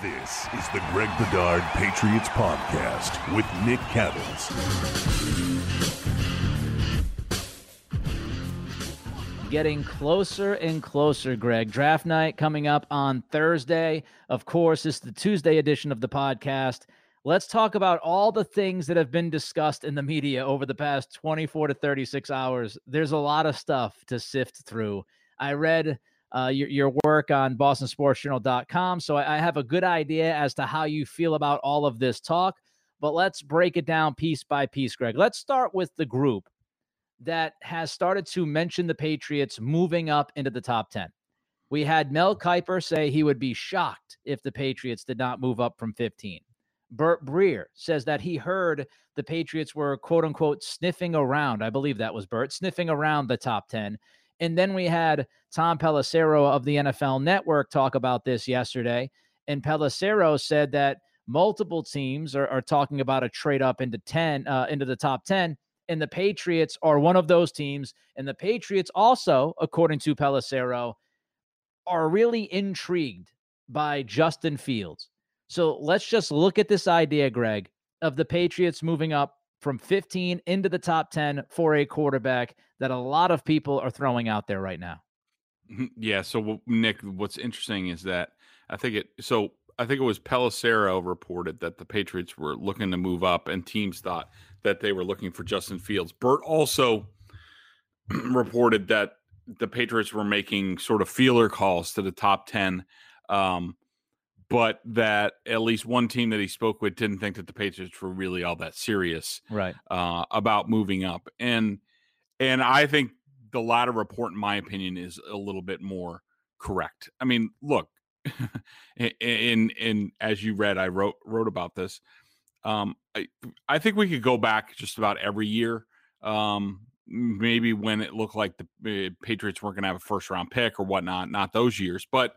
This is the Greg Bedard Patriots Podcast with Nick Cattles. Getting closer and closer, Greg. Draft night coming up on Thursday. Of course, it's the Tuesday edition of the podcast. Let's talk about all the things that have been discussed in the media over the past 24 to 36 hours. There's a lot of stuff to sift through. I read uh, your, your work on bostonsportsjournal.com. So I, I have a good idea as to how you feel about all of this talk. But let's break it down piece by piece, Greg. Let's start with the group that has started to mention the Patriots moving up into the top 10. We had Mel Kiper say he would be shocked if the Patriots did not move up from 15. Burt Breer says that he heard the Patriots were quote unquote sniffing around. I believe that was Burt, sniffing around the top 10. And then we had Tom Pelissero of the NFL Network talk about this yesterday. And Pelissero said that multiple teams are, are talking about a trade up into 10, uh, into the top 10. And the Patriots are one of those teams. And the Patriots also, according to Pelissero, are really intrigued by Justin Fields. So let's just look at this idea, Greg, of the Patriots moving up from 15 into the top 10 for a quarterback that a lot of people are throwing out there right now. Mm-hmm, yeah. So, Nick, what's interesting is that I think it, so I think it was Pelissero reported that the Patriots were looking to move up and teams thought that they were looking for Justin Fields. Burt also reported that the Patriots were making sort of feeler calls to the top 10. Um, but that at least one team that he spoke with didn't think that the Patriots were really all that serious, right, uh, about moving up. And and I think the latter report, in my opinion, is a little bit more correct. I mean, look, in in as you read, I wrote wrote about this. Um, I I think we could go back just about every year. Um, maybe when it looked like the uh, Patriots weren't going to have a first round pick or whatnot, not those years, but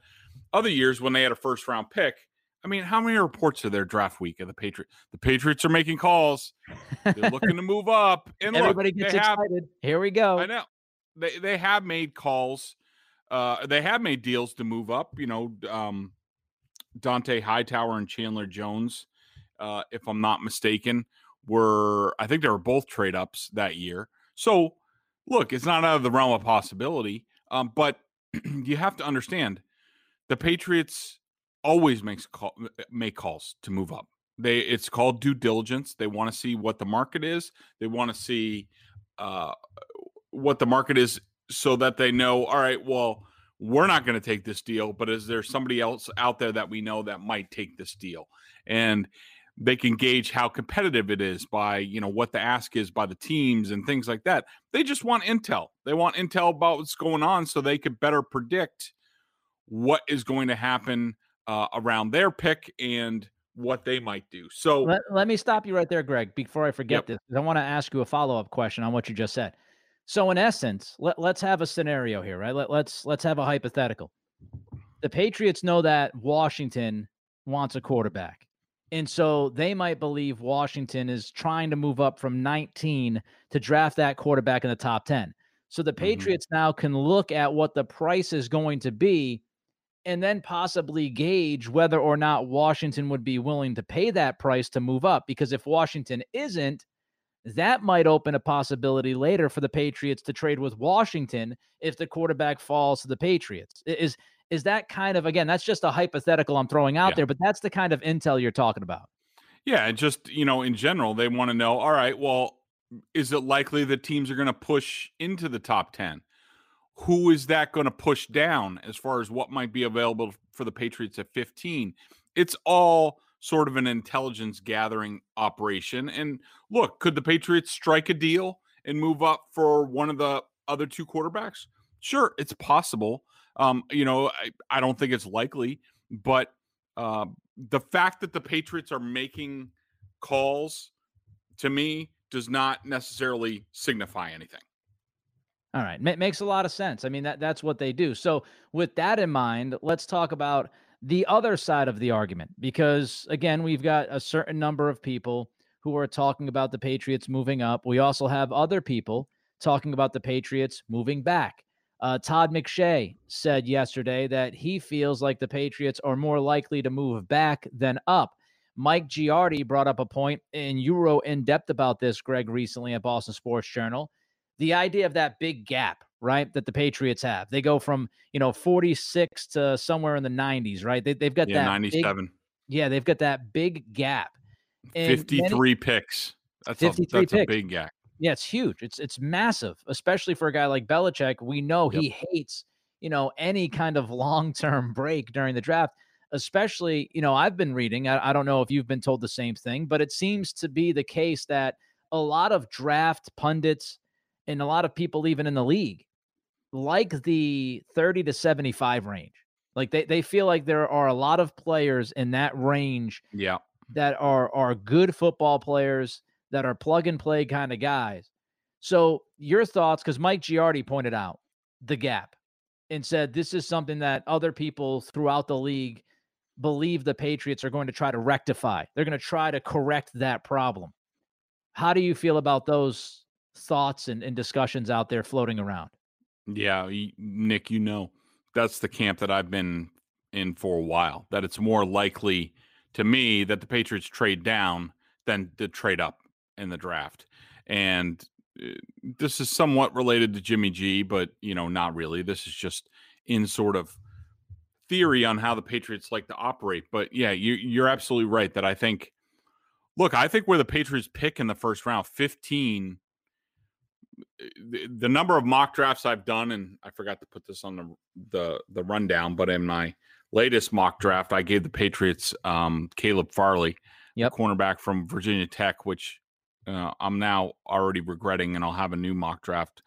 other years when they had a first round pick. I mean, how many reports are there draft week of the Patriots? The Patriots are making calls. They're looking to move up. And everybody look, gets excited. Have, Here we go. I know. They they have made calls. Uh, they have made deals to move up. You know, um, Dont'a Hightower and Chandler Jones, uh, if I'm not mistaken, were I think they were both trade ups that year. So look, it's not out of the realm of possibility. Um, but you have to understand the Patriots always makes call, make calls to move up. They it's called due diligence. They want to see what the market is. They want to see uh, what the market is so that they know. All right, well, we're not going to take this deal, but is there somebody else out there that we know that might take this deal? And they can gauge how competitive it is by you know what the ask is by the teams and things like that. They just want intel. They want intel about what's going on so they could better predict what is going to happen uh, around their pick and what they might do. So let, let me stop you right there, Greg, before I forget yep. this. I want to ask you a follow up question on what you just said. So in essence, let, let's have a scenario here, right? Let, let's let's have a hypothetical. The Patriots know that Washington wants a quarterback. And so they might believe Washington is trying to move up from 19 to draft that quarterback in the top 10. So the mm-hmm. Patriots mm-hmm. now can look at what the price is going to be and then possibly gauge whether or not Washington would be willing to pay that price to move up. Because if Washington isn't, that might open a possibility later for the Patriots to trade with Washington if the quarterback falls to the Patriots. Is Is that kind of again? That's just a hypothetical I'm throwing out Yeah. there, but that's the kind of intel you're talking about. Yeah, and just you know, in general, they want to know. All right, well, is it likely that teams are going to push into the top ten? Who is that going to push down as far as what might be available for the Patriots at fifteen? It's all sort of an intelligence gathering operation. And look, could the Patriots strike a deal and move up for one of the other two quarterbacks? Sure, it's possible. Um, you know, I, I don't think it's likely, but uh, the fact that the Patriots are making calls to me does not necessarily signify anything. All right, Ma- makes a lot of sense. I mean that that's what they do. So with that in mind, let's talk about the other side of the argument because again, we've got a certain number of people who are talking about the Patriots moving up. We also have other people talking about the Patriots moving back. Uh, Todd McShay said yesterday that he feels like the Patriots are more likely to move back than up. Mike Giardi brought up a point, and you wrote in depth about this, Greg, recently at Boston Sports Journal. The idea of that big gap, right, that the Patriots have. They go from, you know, 46 to somewhere in the 90s, right? They, they've got Yeah, that. big- 97. yeah, they've got that big gap. And many- 53 picks. That's 53 a, that's a picks. big gap. Yeah, it's huge. It's it's massive, especially for a guy like Belichick. We know Yep. he hates, you know, any kind of long-term break during the draft. Especially, you know, I've been reading. I, I don't know if you've been told the same thing, but it seems to be the case that a lot of draft pundits and a lot of people even in the league like the 30 to 75 range. Like they, they feel like there are a lot of players in that range Yeah. that are are good football players that are plug and play kind of guys. So your thoughts, because Mike Giardi pointed out the gap and said this is something that other people throughout the league believe the Patriots are going to try to rectify. They're going to try to correct that problem. How do you feel about those thoughts and, and discussions out there floating around? Yeah, Nick, you know, that's the camp that I've been in for a while. That it's more likely to me that the Patriots trade down than to trade up in the draft. And uh, this is somewhat related to Jimmy G, but you know, not really. This is just in sort of theory on how the Patriots like to operate. But yeah, you, you're absolutely right that I think. Look, I think where the Patriots pick in the first round, 15 the, the number of mock drafts I've done, and I forgot to put this on the the the rundown, but in my latest mock draft, I gave the Patriots um, Caleb Farley, Yep. cornerback from Virginia Tech, which uh, I'm now already regretting, and I'll have a new mock draft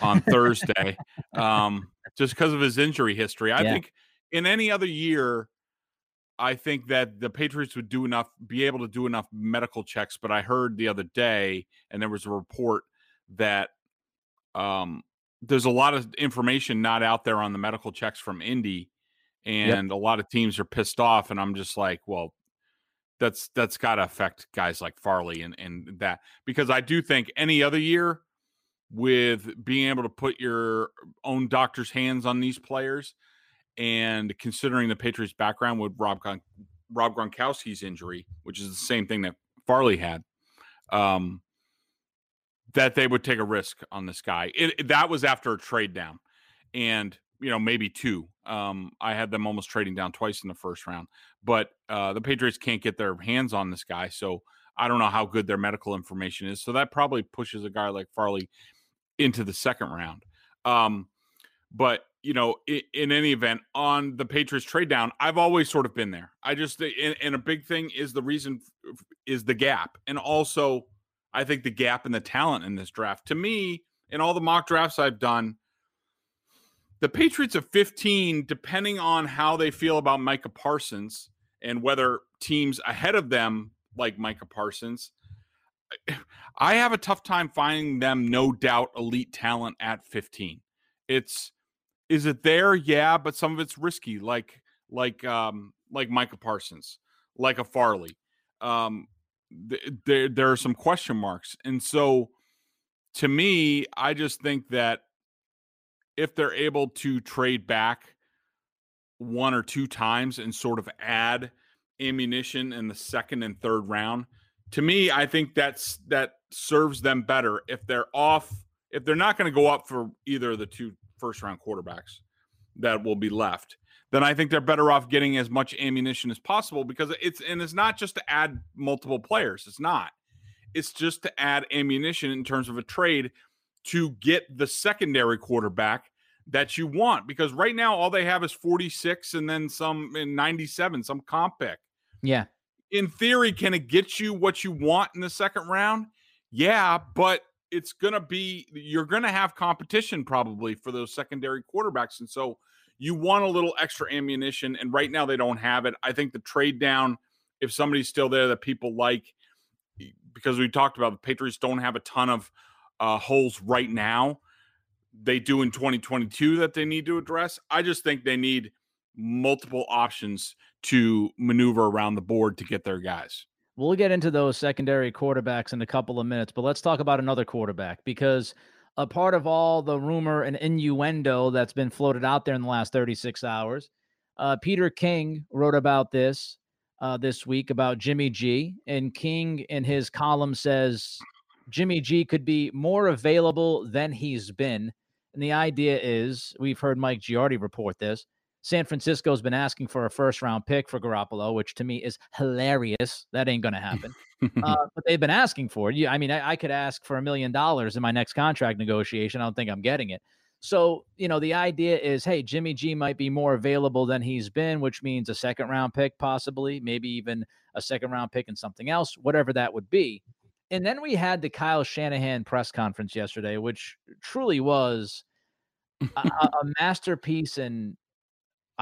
on Thursday, um, just because of his injury history. I Yeah. think in any other year, I think that the Patriots would do enough, be able to do enough medical checks. But I heard the other day, and there was a report that um, there's a lot of information not out there on the medical checks from Indy, and a lot of teams are pissed off. And I'm just like, well, that's that's got to affect guys like Farley and and that because I do think any other year with being able to put your own doctor's hands on these players and considering the Patriots background with Rob Gron- Rob Gronkowski's injury, which is the same thing that Farley had, um, that they would take a risk on this guy. It, it- that was after a trade down, and you know maybe two. Um, I had them almost trading down twice in the first round, but uh, the Patriots can't get their hands on this guy, so I don't know how good their medical information is. So that probably pushes a guy like Farley into the second round. Um, but you know, in, in any event, on the Patriots trade down, I've always sort of been there. I just and, and a big thing is the reason is the gap, and also I think the gap in the talent in this draft. To me, in all the mock drafts I've done, the Patriots of 15, depending on how they feel about Micah Parsons and whether teams ahead of them like Micah Parsons, I have a tough time finding them no doubt elite talent at 15. It's is it there? Yeah, but some of it's risky, like like um like Micah Parsons, like a Farley. Um th- there there are some question marks. And so to me, I just think that if they're able to trade back one or two times and sort of add ammunition in the second and third round, to me, I think that's that serves them better if they're off if they're not going to go up for either of the two first round quarterbacks that will be left. Then I think they're better off getting as much ammunition as possible because it's and it's not just to add multiple players. It's not. It's just to add ammunition in terms of a trade to get the secondary quarterback that you want because right now all they have is 46 and then some in 97 some comp pick. Yeah. In theory can it get you what you want in the second round? Yeah, but it's going to be you're going to have competition probably for those secondary quarterbacks and so you want a little extra ammunition and right now they don't have it. I think the trade down if somebody's still there that people like because we talked about the Patriots don't have a ton of uh, holes right now. They do in 2022 that they need to address. I just think they need multiple options to maneuver around the board to get their guys. We'll get into those secondary quarterbacks in a couple of minutes, but let's talk about another quarterback because a part of all the rumor and innuendo that's been floated out there in the last 36 hours. Uh, Peter King wrote about this uh, this week about Jimmy G, and King in his column says Jimmy G could be more available than he's been. And the idea is we've heard Mike Giardi report this. San Francisco's been asking for a first round pick for Garoppolo, which to me is hilarious. That ain't going to happen. uh, but they've been asking for it. I mean, I, I could ask for a million dollars in my next contract negotiation. I don't think I'm getting it. So, you know, the idea is hey, Jimmy G might be more available than he's been, which means a second round pick, possibly, maybe even a second round pick and something else, whatever that would be. And then we had the Kyle Shanahan press conference yesterday, which truly was a, a masterpiece and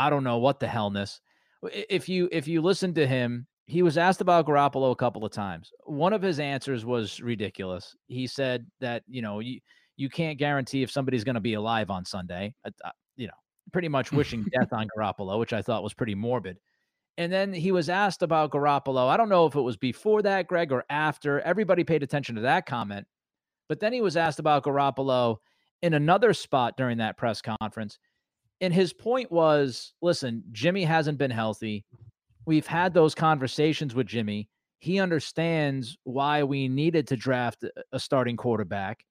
I don't know what the hellness. If you if you listen to him, he was asked about Garoppolo a couple of times. One of his answers was ridiculous. He said that you know you you can't guarantee if somebody's going to be alive on Sunday. Uh, you know, pretty much wishing death on Garoppolo, which I thought was pretty morbid. And then he was asked about Garoppolo. I don't know if it was before that, Greg, or after. Everybody paid attention to that comment. But then he was asked about Garoppolo in another spot during that press conference. And his point was listen, Jimmy hasn't been healthy. We've had those conversations with Jimmy. He understands why we needed to draft a starting quarterback.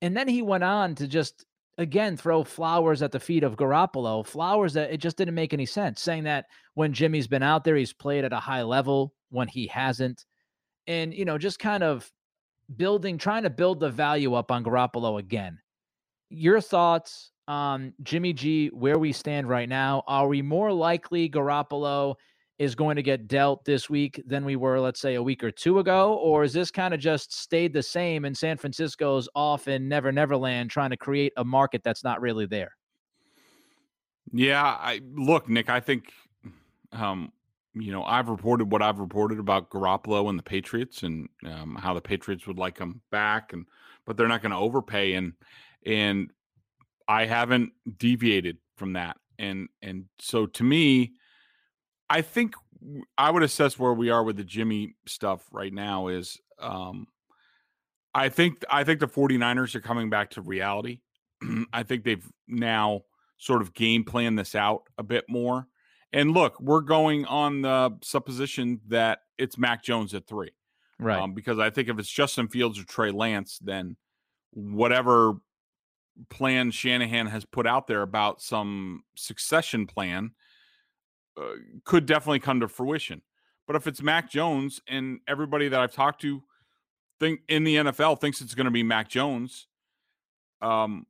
And then he went on to just again throw flowers at the feet of Garoppolo, flowers that it just didn't make any sense, saying that when Jimmy's been out there, he's played at a high level when he hasn't. And, you know, just kind of building, trying to build the value up on Garoppolo again. Your thoughts on Jimmy G, where we stand right now? Are we more likely Garoppolo is going to get dealt this week than we were, let's say, a week or two ago? Or is this kind of just stayed the same and San Francisco's off in Never Never Land trying to create a market that's not really there? Yeah, I look, Nick, I think um, you know, I've reported what I've reported about Garoppolo and the Patriots and um, how the Patriots would like him back and but they're not going to overpay and and I haven't deviated from that. And and so to me, I think I would assess where we are with the Jimmy stuff right now is um I think I think the 49ers are coming back to reality. I think they've now sort of game plan this out a bit more. And look, we're going on the supposition that it's Mac Jones at three. Right. Um, because I think if it's Justin Fields or Trey Lance, then whatever plan Shanahan has put out there about some succession plan uh, could definitely come to fruition. But if it's Mac Jones and everybody that I've talked to think in the NFL thinks it's going to be Mac Jones, um,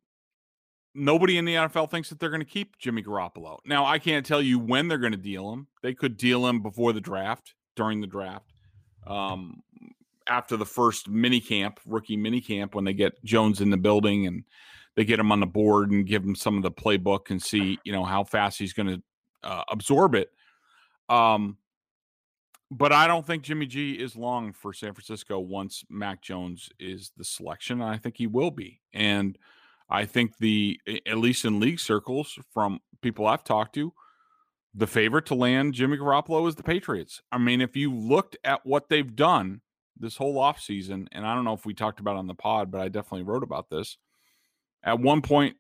nobody in the NFL thinks that they're going to keep Jimmy Garoppolo. Now, I can't tell you when they're going to deal him. They could deal him before the draft, during the draft, um, after the first mini camp, rookie mini camp, when they get Jones in the building and they get him on the board and give him some of the playbook and see, you know, how fast he's going to uh, absorb it. Um, but I don't think Jimmy G is long for San Francisco once Mac Jones is the selection. I think he will be. And I think the at least in league circles from people I've talked to, the favorite to land Jimmy Garoppolo is the Patriots. I mean, if you looked at what they've done this whole offseason, and I don't know if we talked about on the pod, but I definitely wrote about this. At one point,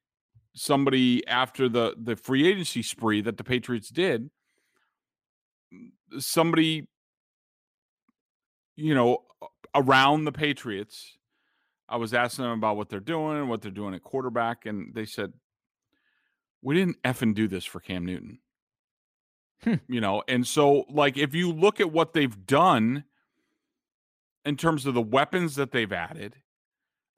somebody after the the free agency spree that the Patriots did, somebody you know around the Patriots I was asking them about what they're doing, what they're doing at quarterback, and they said, "We didn't effing do this for Cam Newton. Hmm. You know, and so like if you look at what they've done in terms of the weapons that they've added,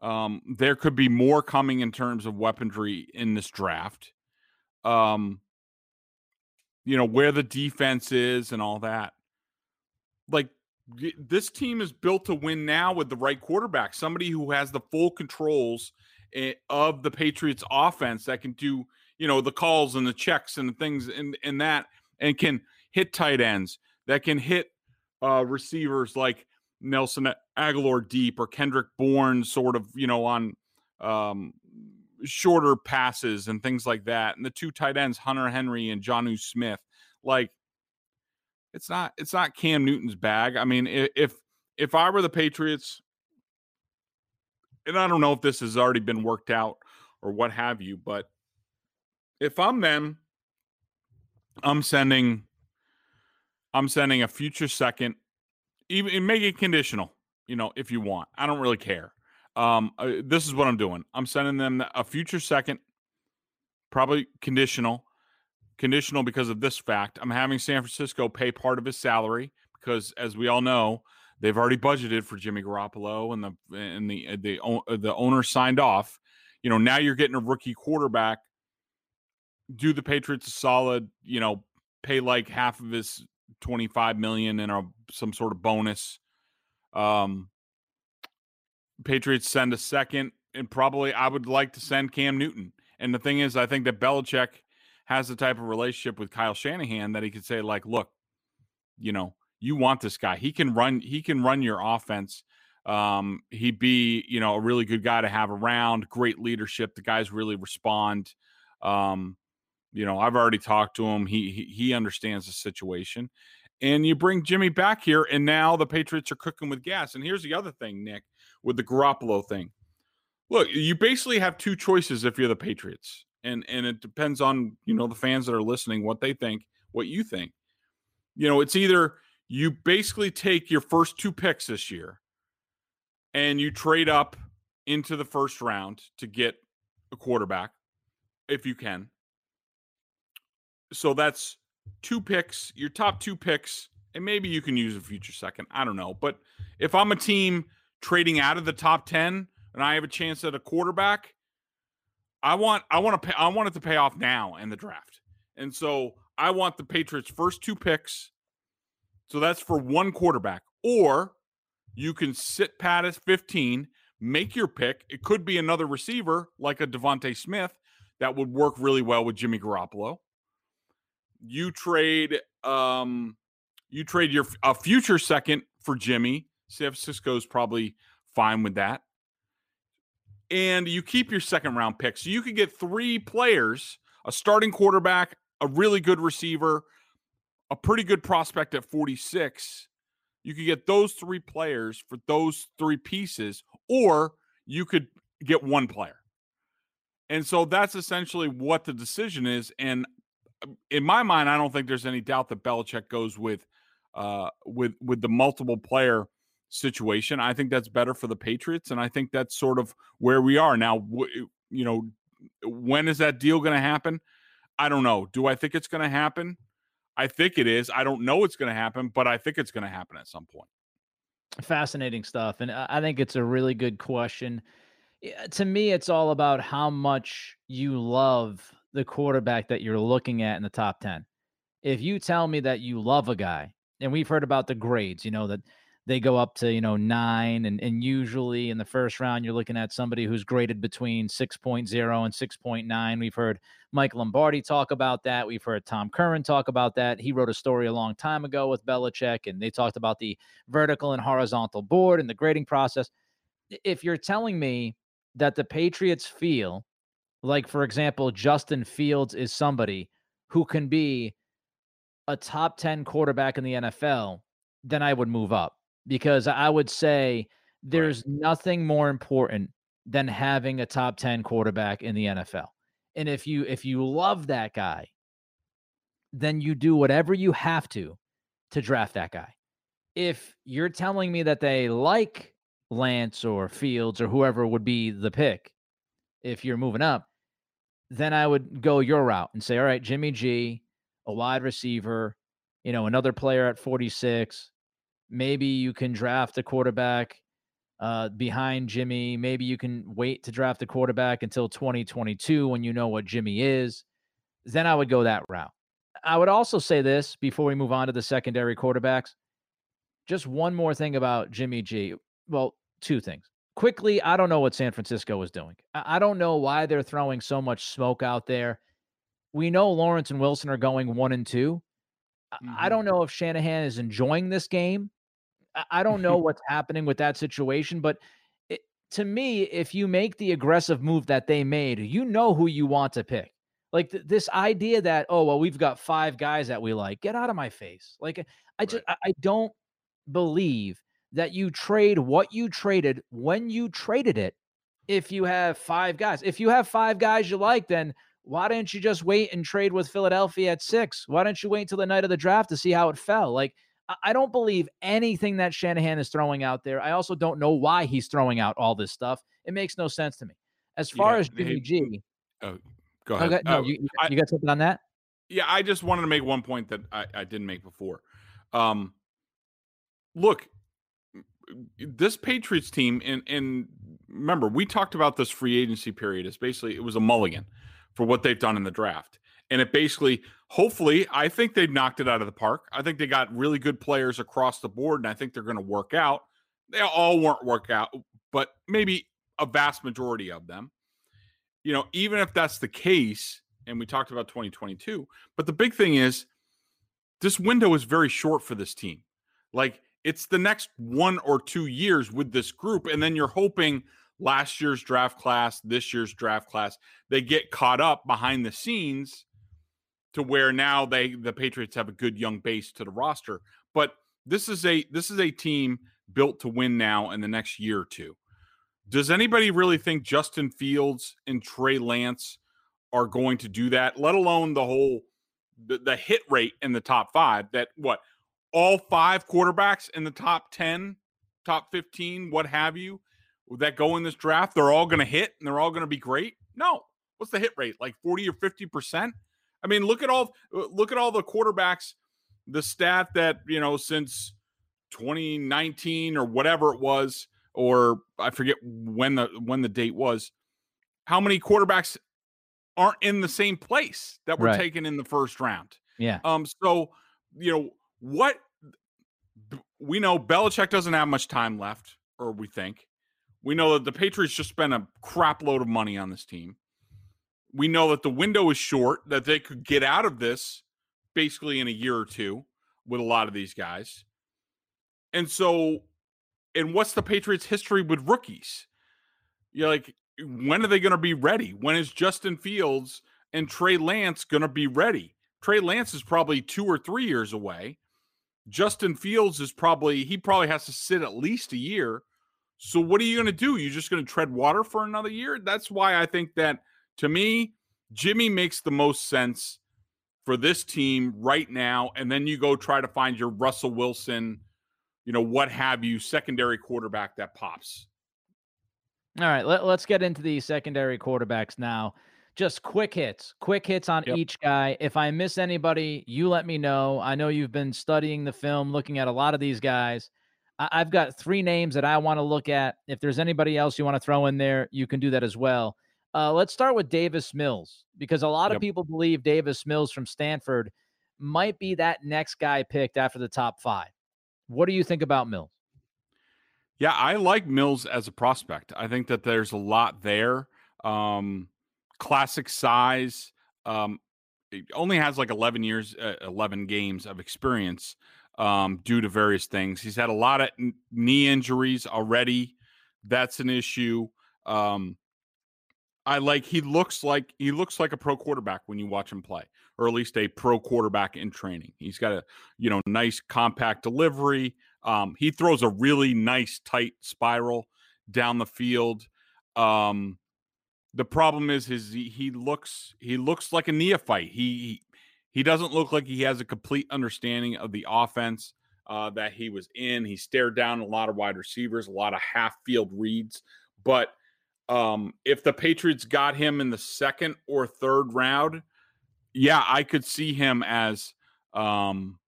um, there could be more coming in terms of weaponry in this draft. Um, you know, where the defense is and all that. Like this team is built to win now with the right quarterback, somebody who has the full controls eh, of the Patriots offense that can do, you know, the calls and the checks and the things and, and that and can hit tight ends that can hit uh, receivers like Nelson Agholor deep or Kendrick Bourne sort of, you know, on um, shorter passes and things like that. And the two tight ends, Hunter Henry and Jonnu Smith, like it's not it's not Cam Newton's bag. I mean, if if I were the Patriots, and I don't know if this has already been worked out or what have you, but if I'm them, I'm sending I'm sending a future second, even make it conditional, you know, if you want. I don't really care. Um, uh, this is what I'm doing. I'm sending them a future second, probably conditional, conditional because of this fact. I'm having San Francisco pay part of his salary because, as we all know, they've already budgeted for Jimmy Garoppolo and the and the uh, the uh, the owner signed off. You know, now you're getting a rookie quarterback. Do the Patriots a solid, you know, pay like half of his 25 million and a some sort of bonus. Um Patriots send a second, and probably I would like to send Cam Newton. And the thing is, I think that Belichick has the type of relationship with Kyle Shanahan that he could say, like, look, you know, you want this guy. He can run, he can run your offense. Um, he'd be, you know, a really good guy to have around, great leadership. The guys really respond. Um, you know, I've already talked to him. He, he he understands the situation. And you bring Jimmy back here, and now the Patriots are cooking with gas. And here's the other thing, Nick with the Garoppolo thing. Look, you basically have two choices if you're the Patriots. And and it depends on, you know, the fans that are listening what they think, what you think. You know, it's either you basically take your first two picks this year and you trade up into the first round to get a quarterback if you can. So that's two picks, your top two picks, and maybe you can use a future second. I don't know. But if I'm a team trading out of the top 10 and I have a chance at a quarterback, I want I want to pay I want it to pay off now in the draft. And so I want the Patriots first two picks. So that's for one quarterback. Or you can sit pat at 15, make your pick. It could be another receiver like a DeVonta Smith that would work really well with Jimmy Garoppolo. You trade um you trade your a future second for Jimmy San Francisco's probably fine with that. And you keep your second round pick. So you could get three players a starting quarterback, a really good receiver, a pretty good prospect at 46. You could get those three players for those three pieces, or you could get one player. And so that's essentially what the decision is. And in my mind, I don't think there's any doubt that Belichick goes with uh, with with the multiple player situation. I think that's better for the Patriots, and I think that's sort of where we are now. You know, when is that deal going to happen? I don't know. Do I think it's going to happen? I think it is. I don't know it's going to happen, but I think it's going to happen at some point. Fascinating stuff, and I think it's a really good question. To me, it's all about how much you love the quarterback that you're looking at in the top 10. If you tell me that you love a guy, and we've heard about the grades, you know, that they go up to you know nine and, and usually in the first round you're looking at somebody who's graded between 6.0 and 6.9 we've heard mike lombardi talk about that. We've heard tom curran talk about that. He wrote a story a long time ago with belichick and they talked about the vertical and horizontal board and the grading process. If you're telling me that the patriots feel like for example justin fields is somebody who can be a top 10 quarterback in the nfl then i would move up because I would say there's right. nothing more important than having a top 10 quarterback in the NFL. And if you if you love that guy, then you do whatever you have to to draft that guy. If you're telling me that they like Lance or Fields or whoever would be the pick if you're moving up, then I would go your route and say, all right, Jimmy G, a wide receiver, you know, another player at 46. Maybe you can draft a quarterback uh, behind Jimmy. Maybe you can wait to draft a quarterback until 2022 when you know what Jimmy is. Then I would go that route. I would also say this before we move on to the secondary quarterbacks. Just one more thing about Jimmy G. Well, two things. Quickly, I don't know what San Francisco is doing. I don't know why they're throwing so much smoke out there. We know Lawrence and Wilson are going one and 2 mm-hmm. I don't know if Shanahan is enjoying this game. I don't know what's happening with that situation, but it, to me, if you make the aggressive move that they made, you know who you want to pick. Like th- this idea that oh well, we've got five guys that we like. Get out of my face. Like I just right. I, I don't believe that you trade what you traded when you traded it. If you have five guys, if you have five guys you like, then why didn't you just wait and trade with Philadelphia at six? Why don't you wait until the night of the draft to see how it fell? Like I don't believe anything that Shanahan is throwing out there. I also don't know why he's throwing out all this stuff. It makes no sense to me. As far yeah, as Jimmy G, oh, go ahead. Okay, no, uh, you, you, I, got something on that? Yeah, I just wanted to make one point that I, I didn't make before. Um, look, this Patriots team, and and remember, we talked about this free agency period. It's basically it was a mulligan for what they've done in the draft. And it basically hopefully i think they've knocked it out of the park. I think they got really good players across the board and i think they're going to work out. They all weren't work out but maybe a vast majority of them. You know even if that's the case and we talked about 2022 but the big thing is this window is very short for this team. Like it's the next one or two years with this group and then you're hoping last year's draft class this year's draft class they get caught up behind the scenes to where now they the Patriots have a good young base to the roster. But this is a this is a team built to win now in the next year or two. Does anybody really think Justin Fields and Trey Lance are going to do that? Let alone the whole the, the hit rate in the top five. That what all five quarterbacks in the top ten, top fifteen, what have you, that go in this draft, they're all going to hit and they're all going to be great. No, what's the hit rate? Like forty or fifty percent? I mean, look at all uh, look at all the quarterbacks. The stat that you know since 2019 or whatever it was, or I forget when the when the date was. How many quarterbacks aren't in the same place that were right. taken in the first round? Yeah. Um. So you know what we know Belichick doesn't have much time left, or we think. We know that the Patriots just spent a crap load of money on this team we know that the window is short, that they could get out of this basically in a year or two with a lot of these guys. And so, and what's the Patriots' history with rookies? You're like, when are they going to be ready? When is Justin Fields and Trey Lance going to be ready? Trey Lance is probably two or three years away. Justin Fields is probably, he probably has to sit at least a year. So, what are you going to do? You're just going to tread water for another year? That's why I think that to me, Jimmy makes the most sense for this team right now. And then you go try to find your Russell Wilson, you know, what have you, secondary quarterback that pops. All right, let, us get into the secondary quarterbacks now. Just quick hits, quick hits on yep. each guy. If I miss anybody, you let me know. I know you've been studying the film, looking at a lot of these guys. I, I've got three names that I want to look at. If there's anybody else you want to throw in there, you can do that as well. Uh, let's start with Davis Mills because a lot yep. of people believe Davis Mills from Stanford might be that next guy picked after the top five. What do you think about Mills? Yeah, I like Mills as a prospect. I think that there's a lot there. Um, classic size. Um, only has like 11 years, uh, 11 games of experience um, due to various things. He's had a lot of knee injuries already. That's an issue. Um, I like he looks like he looks like a pro quarterback when you watch him play, or at least a pro quarterback in training. He's got a you know nice compact delivery. Um, he throws a really nice tight spiral down the field. Um, the problem is his he, looks he looks like a neophyte. He, he doesn't look like he has a complete understanding of the offense uh, that he was in. He stared down a lot of wide receivers, a lot of half field reads, but um, if the Patriots got him in the second or third round, yeah, I could see him as um,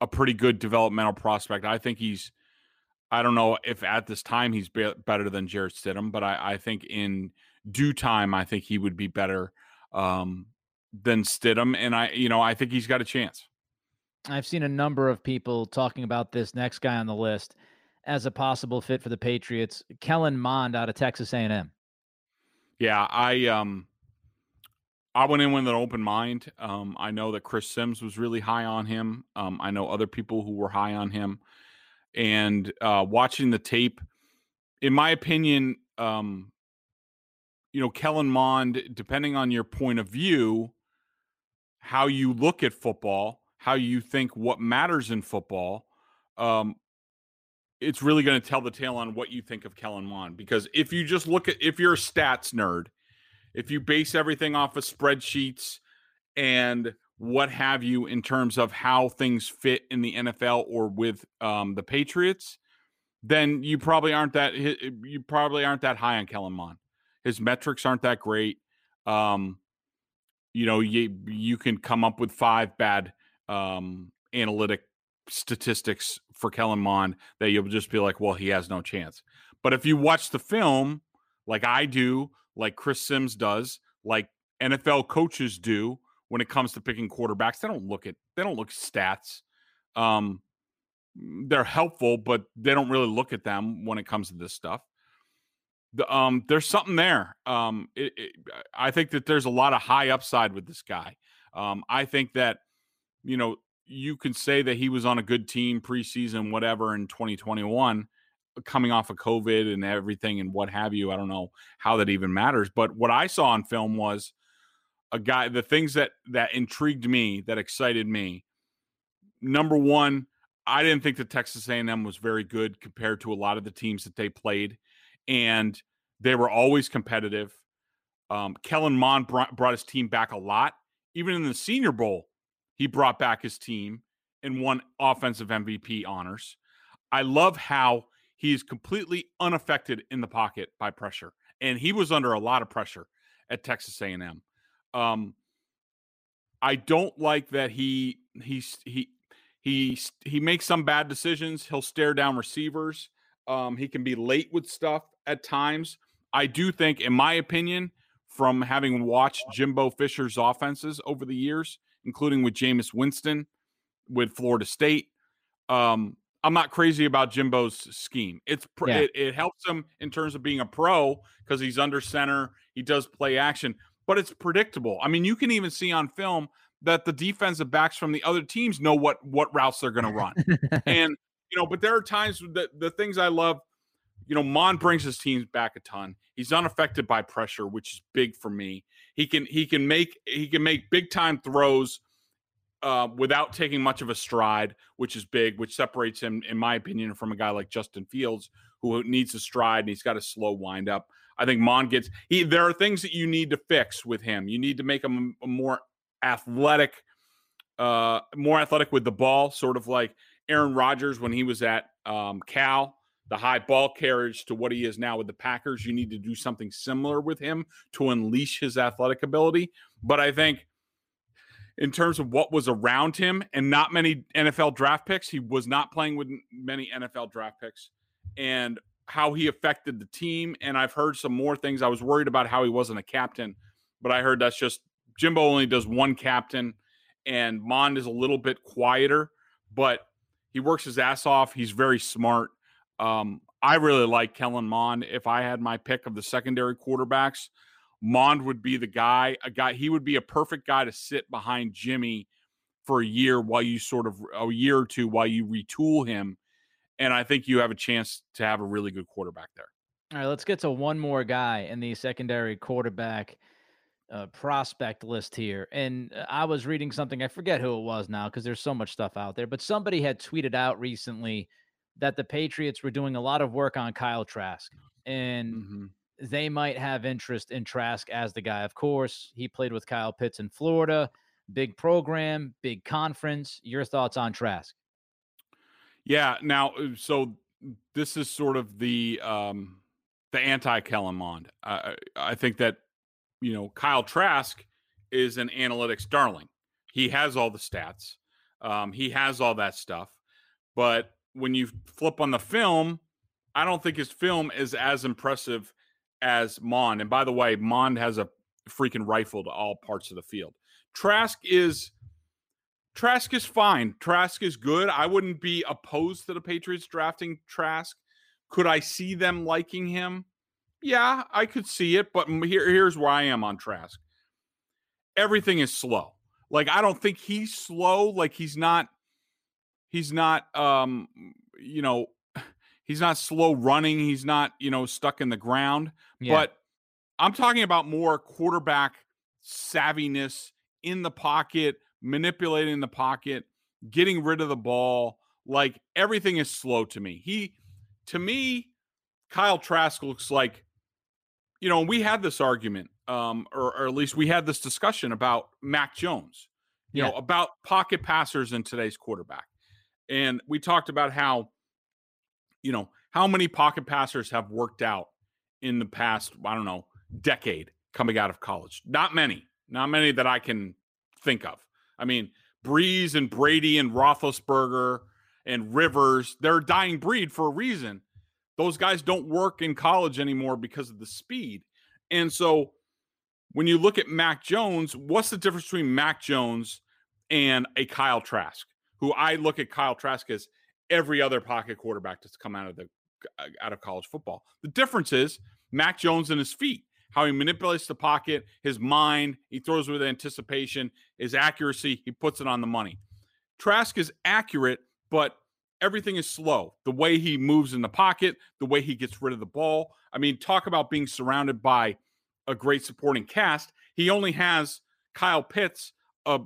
a pretty good developmental prospect. I think he's. I don't know if at this time he's be- better than Jarrett Stidham, but I, I, think in due time, I think he would be better um, than Stidham, and I, you know, I think he's got a chance. I've seen a number of people talking about this next guy on the list as a possible fit for the Patriots, Kellen Mond out of Texas A&M. Yeah, I um I went in with an open mind. Um, I know that Chris Sims was really high on him. Um, I know other people who were high on him. And uh, watching the tape, in my opinion, um, you know, Kellen Mond, depending on your point of view, how you look at football, how you think what matters in football, um, it's really going to tell the tale on what you think of Kellen Mond. Because if you just look at, if you're a stats nerd, if you base everything off of spreadsheets and what have you in terms of how things fit in the NFL or with um, the Patriots, then you probably aren't that you probably aren't that high on Kellen Mond. His metrics aren't that great. Um, you know, you you can come up with five bad um, analytic statistics for Kellen Mond that you'll just be like, well, he has no chance. But if you watch the film, like I do, like Chris Sims does, like NFL coaches do when it comes to picking quarterbacks. They don't look at they don't look stats. Um, they're helpful, but they don't really look at them when it comes to this stuff. Um, there's something there. Um, it, it, I think that there's a lot of high upside with this guy. Um, I think that you know you can say that he was on a good team preseason, whatever, in 2021 coming off of COVID and everything and what have you. I don't know how that even matters. But what I saw on film was a guy, the things that that intrigued me, that excited me. Number one, I didn't think that Texas A&M was very good compared to a lot of the teams that they played, and they were always competitive. Um, Kellen Mond brought, brought his team back a lot. Even in the Senior Bowl, he brought back his team and won offensive MVP honors. I love how he is completely unaffected in the pocket by pressure, and he was under a lot of pressure at Texas A&M. Um, I don't like that he he's he he he makes some bad decisions. He'll stare down receivers. Um, he can be late with stuff at times. I do think, in my opinion, from having watched Jimbo Fisher's offenses over the years, including with Jameis Winston with Florida State, um, I'm not crazy about Jimbo's scheme. It's yeah. it, it helps him in terms of being a pro because he's under center. He does play action, but it's predictable. I mean, you can even see on film that the defensive backs from the other teams know what what routes they're going to run. and you know, but there are times that the things I love. You know, Mond brings his teams back a ton. He's unaffected by pressure, which is big for me. He can he can make he can make big time throws uh, without taking much of a stride, which is big, which separates him, in my opinion, from a guy like Justin Fields, who needs a stride and he's got a slow wind up. I think Mond gets he. There are things that you need to fix with him. You need to make him a more athletic, uh, more athletic with the ball, sort of like Aaron Rodgers when he was at um, Cal. The high ball carriage to what he is now with the Packers. You need to do something similar with him to unleash his athletic ability. But I think in terms of what was around him and not many NFL draft picks. He was not playing with many NFL draft picks and how he affected the team. And I've heard some more things. I was worried about how he wasn't a captain, but I heard that's just Jimbo only does one captain and Mond is a little bit quieter, but he works his ass off. He's very smart. Um, I really like Kellen Mond. If I had my pick of the secondary quarterbacks, Mond would be the guy, a guy, he would be a perfect guy to sit behind Jimmy for a year while you sort of, a year or two while you retool him. And I think you have a chance to have a really good quarterback there. All right, let's get to one more guy in the secondary quarterback uh, prospect list here. And uh, I was reading something, I forget who it was now because there's so much stuff out there, but somebody had tweeted out recently that the Patriots were doing a lot of work on Kyle Trask. And mm-hmm they might have interest in Trask as the guy. Of course, he played with Kyle Pitts in Florida. Big program, big conference. Your thoughts on Trask? Yeah. Now, uh, so this is sort of the um, the anti Kellen Mond. I, I think that you know Kyle Trask is an analytics darling. He has all the stats. Um, he has all that stuff. But when you flip on the film, I don't think his film is as impressive as Mond. And by the way, Mond has a freaking rifle to all parts of the field. Trask is Trask is fine. Trask is good. I wouldn't be opposed to the Patriots drafting Trask. Could I see them liking him? Yeah, I could see it, but here, here's where I am on Trask. Everything is slow. Like I don't think he's slow. Like he's not. He's not. Um, you know, he's not slow running. He's not. You know, stuck in the ground. Yeah. But I'm talking about more quarterback savviness in the pocket, manipulating the pocket, getting rid of the ball. Like everything is slow to me. He, to me, Kyle Trask looks like, you know, we had this argument, um, or, or at least we had this discussion about Mac Jones, you yeah. know, about pocket passers in today's quarterback. And we talked about how, you know, how many pocket passers have worked out in the past, I don't know, decade coming out of college. Not many, not many that I can think of. I mean, Brees and Brady and Roethlisberger and Rivers, they're a dying breed for a reason. Those guys don't work in college anymore because of the speed. And so when you look at Mac Jones, what's the difference between Mac Jones and a Kyle Trask, who I look at Kyle Trask as every other pocket quarterback that's come out of the uh, out of college football. The difference is Mac Jones and his feet how he manipulates the pocket, his mind, he throws with anticipation, his accuracy, he puts it on the money. Trask is accurate, but everything is slow. The way he moves in the pocket, the way he gets rid of the ball. I mean, talk about being surrounded by a great supporting cast. He only has Kyle Pitts, a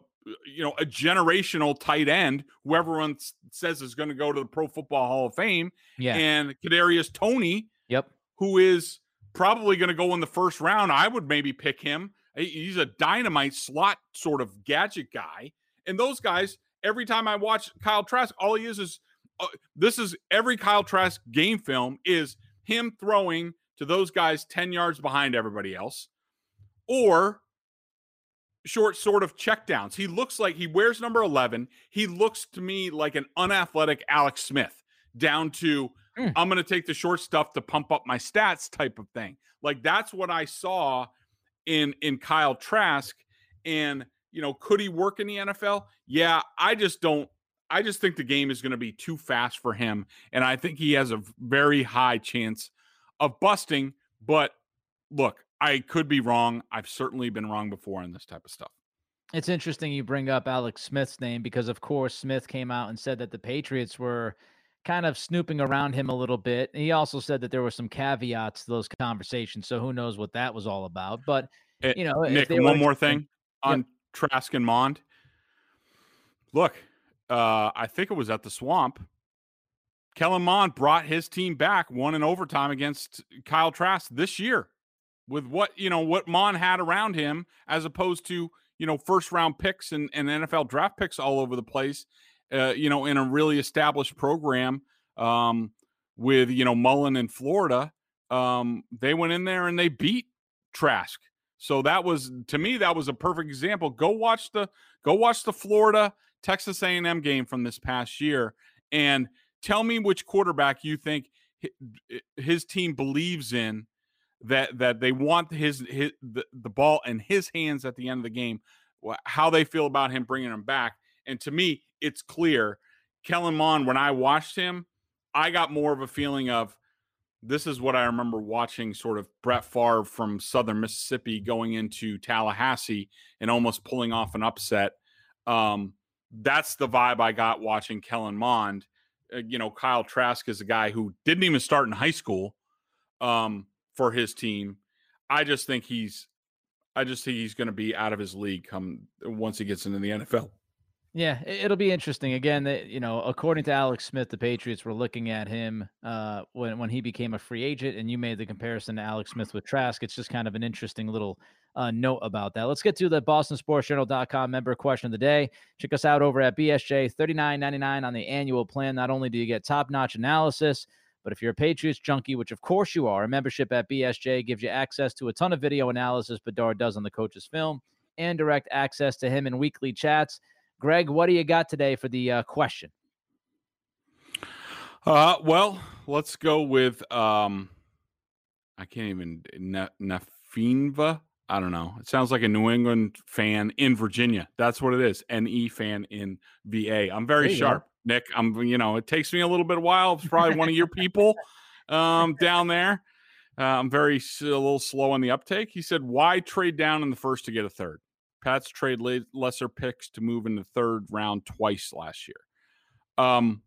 you know, a generational tight end who everyone says is going to go to the Pro Football Hall of Fame. Yeah. And Kadarius Toney. yep, who is probably going to go in the first round. I would maybe pick him. He's a dynamite slot sort of gadget guy. And those guys, every time I watch Kyle Trask, all he is is uh, this is every Kyle Trask game film is him throwing to those guys 10 yards behind everybody else or short sort of checkdowns. He looks like he wears number 11. He looks to me like an unathletic Alex Smith down to mm. I'm going to take the short stuff to pump up my stats type of thing. Like that's what I saw in in Kyle Trask and you know could he work in the NFL? Yeah, I just don't I just think the game is going to be too fast for him and I think he has a very high chance of busting, but look, I could be wrong. I've certainly been wrong before on this type of stuff. It's interesting you bring up Alex Smith's name because, of course, Smith came out and said that the Patriots were kind of snooping around him a little bit. He also said that there were some caveats to those conversations, so who knows what that was all about. But eh, you know, Nick, one more thing on Trask and Mond. Look, uh, I think it was at the Swamp. Kellen Mond brought his team back, won in overtime against Kyle Trask this year, with what you know what Mond had around him, as opposed to you know first round picks and, and NFL draft picks all over the place uh, you know, in a really established program um, with, you know, Mullen in Florida, um, they went in there and they beat Trask. So that was to me that was a perfect example. Go watch the go watch the Florida Texas A&M game from this past year and tell me which quarterback you think his team believes in that that they want his, his the, the ball in his hands at the end of the game how they feel about him bringing him back and to me it's clear. Kellen Mond, when I watched him, I got more of a feeling of this is what I remember watching sort of Brett Favre from Southern Mississippi going into Tallahassee and almost pulling off an upset. Um, that's the vibe I got watching Kellen Mond. Uh, you know, Kyle Trask is a guy who didn't even start in high school um, for his team. I just think he's, I just think he's going to be out of his league come once he gets into the NFL. Yeah, it'll be interesting. Again, that you know, according to Alex Smith, the Patriots were looking at him uh, when when he became a free agent, and you made the comparison to Alex Smith with Trask. It's just kind of an interesting little uh, note about that. Let's get to the BostonSportsJournal.com member question of the day. Check us out over at BSJ, thirty nine ninety nine on the annual plan. Not only do you get top notch analysis, but if you're a Patriots junkie, which of course you are, a membership at BSJ gives you access to a ton of video analysis Bedard does on the coach's film and direct access to him in weekly chats. Greg, what do you got today for the uh, question? Uh, well, let's go with um, I can't even Nefinva. I don't know. It sounds like a New England fan in Virginia. That's what it is. NE fan in VA. I'm very sharp, go. Nick. I'm you know, it takes me a little bit of while. It's probably one of your people um down there. Uh, I'm very a little slow on the uptake. He said, "Why trade down in the first to get a third? Pats trade lesser picks to move in the third round twice last year. Um,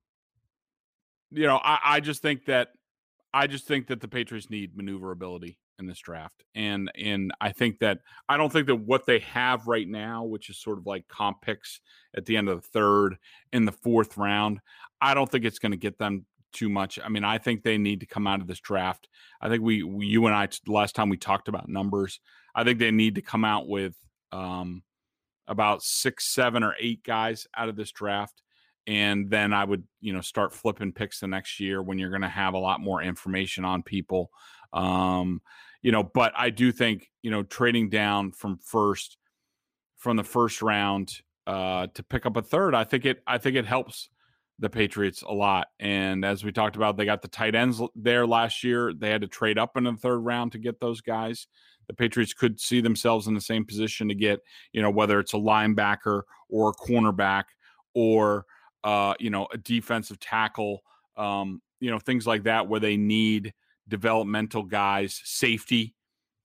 you know, I, I just think that I just think that the Patriots need maneuverability in this draft. And and I think that I don't think that what they have right now, which is sort of like comp picks at the end of the third in the fourth round, I don't think it's going to get them too much. I mean, I think they need to come out of this draft. I think we, we you and I last time we talked about numbers, I think they need to come out with um about 6, 7 or 8 guys out of this draft and then I would, you know, start flipping picks the next year when you're going to have a lot more information on people. Um, you know, but I do think, you know, trading down from first from the first round uh to pick up a third, I think it I think it helps the Patriots a lot. And as we talked about, they got the tight ends there last year. They had to trade up in the third round to get those guys. The Patriots could see themselves in the same position to get, you know, whether it's a linebacker or a cornerback or uh, you know, a defensive tackle, um, you know, things like that where they need developmental guys. Safety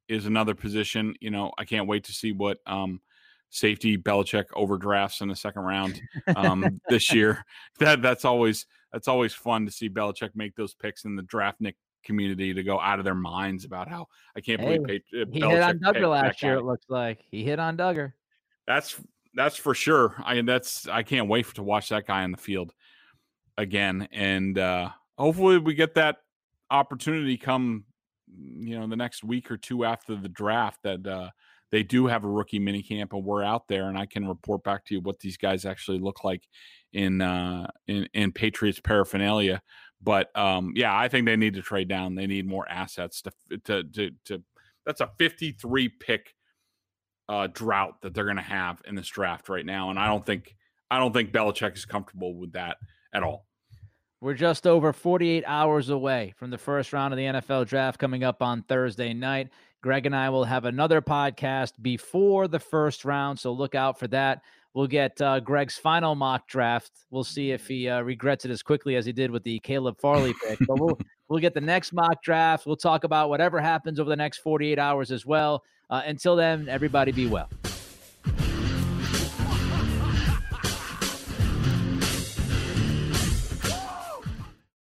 is another position. You know, I can't wait to see what um, safety Belichick overdrafts in the second round um, this year. That that's always that's always fun to see Belichick make those picks in the draft Nick community to go out of their minds about how I can't hey, believe uh, he Belichick hit on Dugger last year. It looks like he hit on Dugger. That's that's for sure. I mean, that's I can't wait to watch that guy on the field again, and uh, hopefully we get that opportunity come you know the next week or two after the draft that uh, they do have a rookie mini camp and we're out there and I can report back to you what these guys actually look like in uh, in, in Patriots paraphernalia. But um, yeah, I think they need to trade down. They need more assets to to to, to that's a 53 pick uh, drought that they're going to have in this draft right now, and I don't think I don't think Belichick is comfortable with that at all. We're just over 48 hours away from the first round of the NFL draft coming up on Thursday night. Greg and I will have another podcast before the first round, so look out for that. We'll get uh, Greg's final mock draft. We'll see if he uh, regrets it as quickly as he did with the Caleb Farley pick. But we'll we'll get the next mock draft. We'll talk about whatever happens over the next 48 hours as well. Uh, until then, everybody be well.